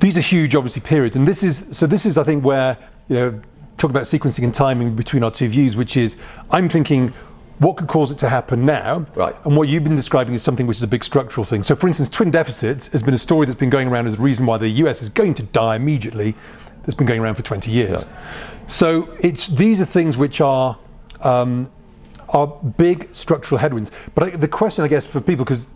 B: These are huge, obviously, periods. And this is so. This is, I think, where you know talk about sequencing and timing between our two views, which is I'm thinking. What could cause it to happen now?
A: Right.
B: And what you've been describing is something which is a big structural thing. So, for instance, twin deficits has been a story that's been going around as a reason why the US is going to die immediately. That's been going around for 20 years. So, it's these are things which are um, are big structural headwinds. But I, the question, I guess, for people, because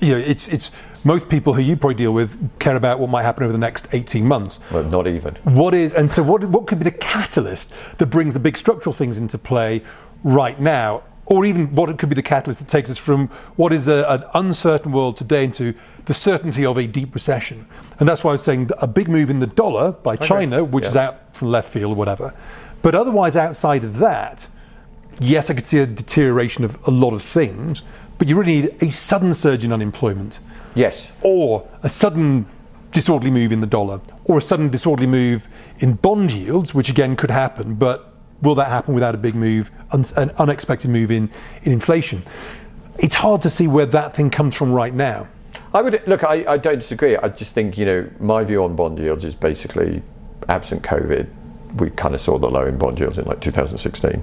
B: you know, it's it's most people who you probably deal with care about what might happen over the next 18 months.
A: Well, not even.
B: What is and so what what could be the catalyst that brings the big structural things into play right now? Or even what it could be the catalyst that takes us from what is a, an uncertain world today into the certainty of a deep recession. And that's why I was saying a big move in the dollar by China, which is out from left field or whatever. But otherwise, outside of that, yes, I could see a deterioration of a lot of things, but you really need a sudden surge in unemployment
A: Yes.
B: or a sudden disorderly move in the dollar, or a sudden disorderly move in bond yields, which again could happen, but will that happen without a big move, un- an unexpected move in, in inflation? It's hard to see where that thing comes from right now.
A: I would look. I, I don't disagree. I just think you know my view on bond yields is basically absent COVID. We kind of saw the low in bond yields in like 2016.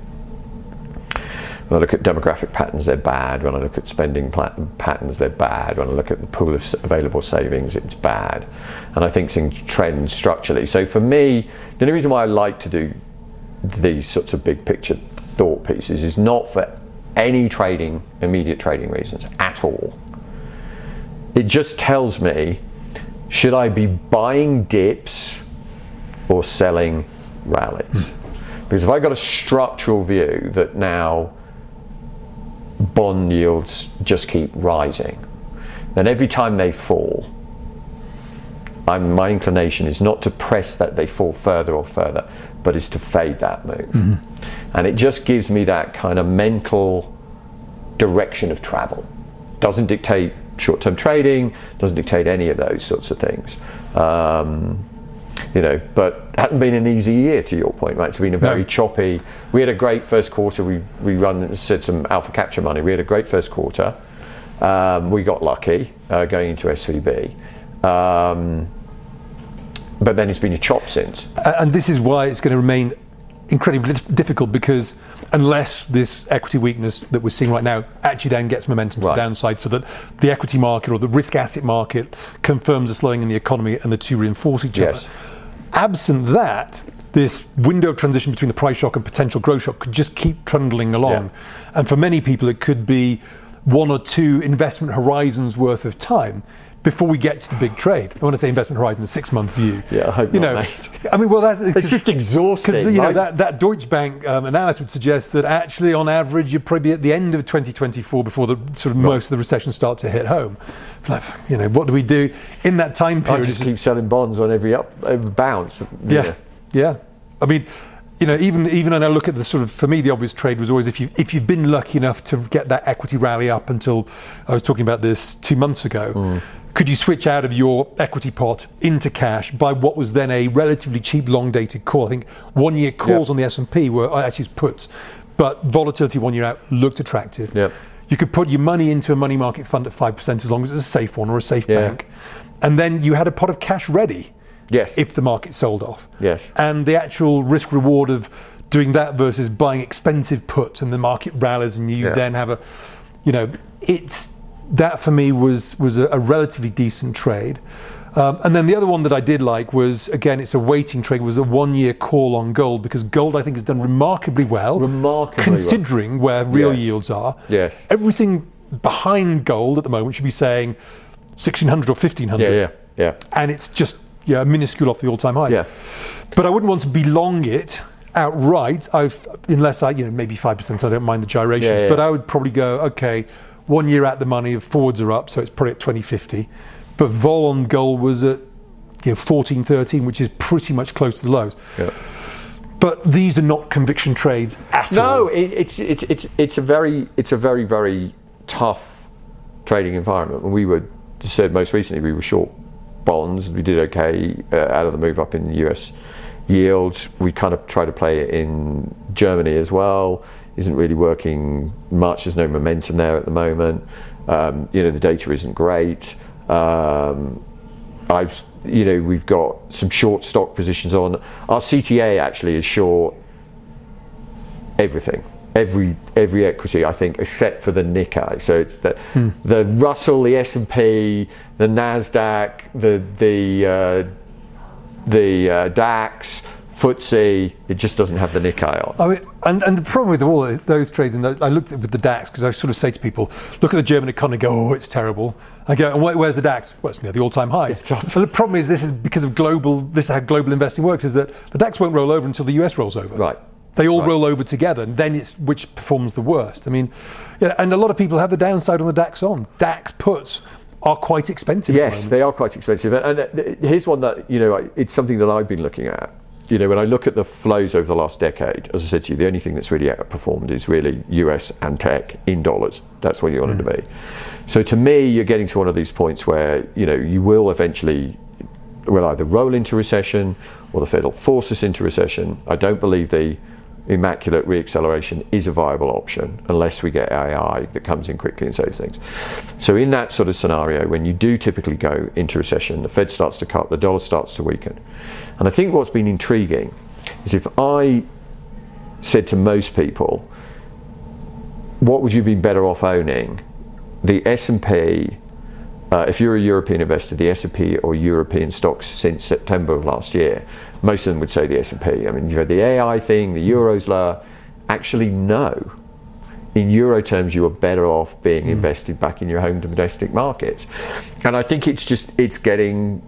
A: When I look at demographic patterns, they're bad. When I look at spending pla- patterns, they're bad. When I look at the pool of available savings, it's bad. And I think things trend structurally. So for me, the only reason why I like to do these sorts of big picture thought pieces is not for any trading, immediate trading reasons at all it just tells me should I be buying dips or selling rallies? Because if I got a structural view that now bond yields just keep rising, then every time they fall, I'm, my inclination is not to press that they fall further or further, but is to fade that move. And it just gives me that kind of mental direction of travel. Doesn't dictate short term trading, doesn't dictate any of those sorts of things. Um, you know, but hadn't been an easy year to your point, right? It's been a very
B: No.
A: choppy. We had a great first quarter. We we run said some alpha capture money. We had a great first quarter. Um, we got lucky uh, going into SVB. Um, but then it's been a chop since.
B: And this is why it's going to remain incredibly difficult because unless this equity weakness that we're seeing right now actually then gets momentum to
A: Right.
B: the downside so that the equity market or the risk asset market confirms a slowing in the economy and the two reinforce each
A: Yes.
B: other. Absent that, this window of transition between the price shock and potential growth shock could just keep trundling along. And for many people, it could be one or two investment horizons worth of time before we get to the big trade. I want to say investment horizon, a six month view.
A: Yeah, I hope
B: you
A: not,
B: know,
A: mate.
B: I mean, well, that's
A: It's just exhausting.
B: because you know that, that Deutsche Bank um, analysis would suggest that actually, on average, you're probably at the end of 2024 before the sort of most of the recession start to hit home. Like, you know, what do we do in that time period?
A: I
B: just
A: keep selling bonds on every up every bounce. you
B: yeah, yeah. I mean, you know, even even when I look at the sort of for me, the obvious trade was always if you if you've been lucky enough to get that equity rally up until I was talking about this two months ago.
A: Mm.
B: Could you switch out of your equity pot into cash by what was then a relatively cheap, long-dated call? I think one-year calls
A: Yep.
B: on the S and P were actually puts, but volatility one year out looked attractive.
A: Yep.
B: You could put your money into a money market fund at five percent as long as it's a safe one or a safe
A: Yeah.
B: bank, and then you had a pot of cash ready
A: Yes.
B: if the market sold off.
A: Yes.
B: And the actual risk reward of doing that versus buying expensive puts and the market rallies and you
A: Yeah.
B: then have a, you know, it's that for me was was a, a relatively decent trade. Um, and then the other one that I did like was again, it's a waiting trade, was a one year call on gold because gold I think has done remarkably well,
A: Remarkably well.
B: considering where real
A: Yes.
B: yields are.
A: Yes.
B: everything behind gold at the moment should be saying 1600 or 1500
A: Yeah, yeah, yeah.
B: and it's just yeah minuscule off the all-time highs.
A: Yeah.
B: But I wouldn't want to be long it outright. I've unless I you know maybe five percent. I don't mind the gyrations,
A: Yeah, yeah.
B: but I would probably go okay. One year at the money, the forwards are up, so it's probably at 2050. But vol on gold was at you know 14, 13, which is pretty much close to the lows.
A: Yeah.
B: But these are not conviction trades at all.
A: No, it, it's it's it's it's a very it's a very very tough trading environment. And we were just said most recently we were short bonds. We did okay uh, out of the move up in the US yields. We kind of tried to play it in Germany as well. Isn't really working much. There's no momentum there at the moment. Um, you know the data isn't great. Um, I've, you know, we've got some short stock positions on. Our CTA actually is short everything, every every equity I think, except for the Nikkei. So it's the the Russell, the S and P, the Nasdaq, the the uh, the uh, DAX, FTSE, it just doesn't have the Nikkei on.
B: I mean, and, and the problem with all those trades, and I looked at it with the DAX because I sort of say to people, look at the German economy, go, oh, it's terrible. I go, and where's the DAX? Well, it's near the all-time highs. But the problem is, this is because of global. This is how global investing works: is that the DAX won't roll over until the US rolls over.
A: Right.
B: They all
A: Right.
B: roll over together, and then it's which performs the worst. I mean, yeah, and a lot of people have the downside on the DAX on. DAX puts are quite expensive. at the
A: Yes, they are quite expensive. And, and uh, here's one that, you know, it's something that I've been looking at. You know, when I look at the flows over the last decade, as I said to you, the only thing that's really outperformed is really US and tech in dollars. That's where you want it to be. Mm. So to me, you're getting to one of these points where, you know, you will eventually will either roll into recession or the Fed will force us into recession. I don't believe the immaculate reacceleration is a viable option unless we get AI that comes in quickly and saves things. So in that sort of scenario, when you do typically go into recession, the Fed starts to cut, the dollar starts to weaken. And I think what's been intriguing is if I said to most people, what would you be better off owning? The S&P uh, if you're a European investor, the S&P or European stocks since September of last year, most of them would say the S&P. I mean, you've had the AI thing, the Euro's lower. Actually, no. In euro terms, you are better off being hmm. invested back in your home domestic markets, and I think it's just it's getting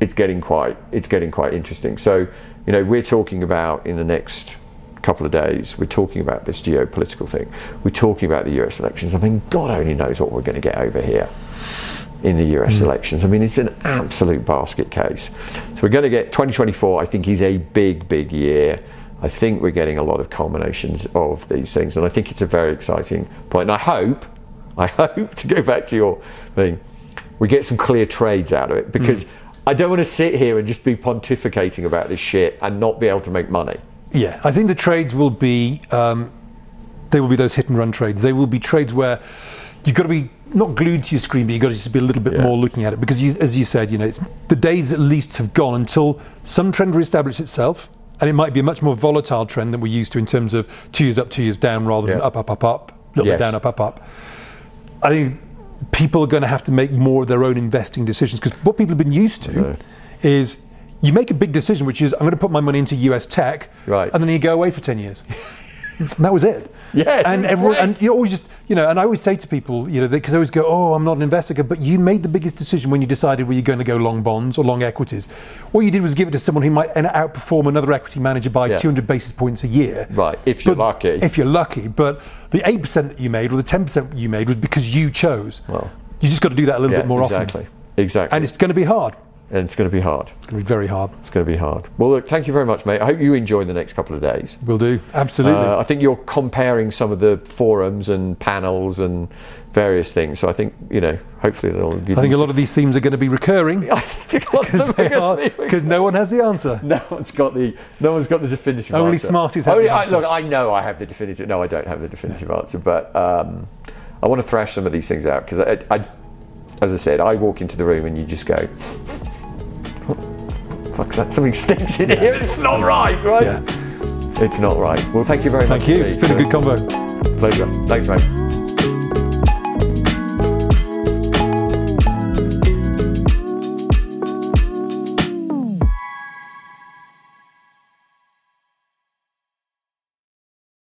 A: it's getting quite it's getting quite interesting. So, you know, we're talking about in the next couple of days, we're talking about this geopolitical thing. We're talking about the US elections. I mean, God only knows what we're going to get over here in the US elections. I mean, it's an absolute basket case. So we're going to get 2024, I think, is a big, big year. I think we're getting a lot of culminations of these things, and I think it's a very exciting point. And I hope, I hope to go back to your thing, we get some clear trades out of it because I don't want to sit here and just be pontificating about this shit and not be able to make money.
B: Yeah, I think the trades will be um, they will be those hit and run trades. They will be trades where you've got to be not glued to your screen, but you've got to just be a little bit
A: Yeah.
B: more looking at it because, you, as you said, you know, it's, the days at least have gone until some trend reestablishes itself, and it might be a much more volatile trend than we're used to in terms of two years up, two years down, rather than up, up, up, up, a little
A: Yes.
B: bit down, up, up, up. I think people are going to have to make more of their own investing decisions because what people have been used to is you make a big decision, which is I'm going to put my money into US tech,
A: Right.
B: and then you go away for ten years. and that was it.
A: Yeah,
B: and everyone,
A: great.
B: and you always just, you know, and I always say to people, you know, because I always go, oh, I'm not an investor, but you made the biggest decision when you decided were you going to go long bonds or long equities. What you did was give it to someone who might outperform another equity manager by
A: Yeah.
B: 200 basis points a year.
A: Right, if you're
B: But-
A: lucky.
B: If you're lucky, but the 8% that you made or the 10% you made was because you chose.
A: Well,
B: you just got to do that a little
A: Yeah,
B: bit more
A: exactly.
B: often.
A: Exactly, exactly.
B: And it's going to be hard.
A: And it's going to be hard.
B: It's going to be very hard.
A: It's going to be hard. Well, look, thank you very much, mate. I hope you enjoy the next couple of days.
B: We'll do. Absolutely.
A: Uh, I think you're comparing some of the forums and panels and various things. So I think you know, hopefully they'll give.
B: I think a lot of these themes are going to be recurring
A: I think a lot of
B: because
A: them
B: they
A: are
B: are
A: gonna be-
B: because no one has the answer.
A: no one's got the no one's got the definitive
B: Only
A: answer.
B: smarties have
A: Only-
B: the
A: I- look, I know I have the definitive. No, I don't have the definitive answer, but um, I want to thrash some of these things out because I, I, as I said, I walk into the room and you just go, "Fuck's? Something stinks in here. It's not right, right?
B: Yeah.
A: It's not right. Well, thank you very much.
B: Thank you. It's been a good convo.
A: Pleasure. Thanks, mate.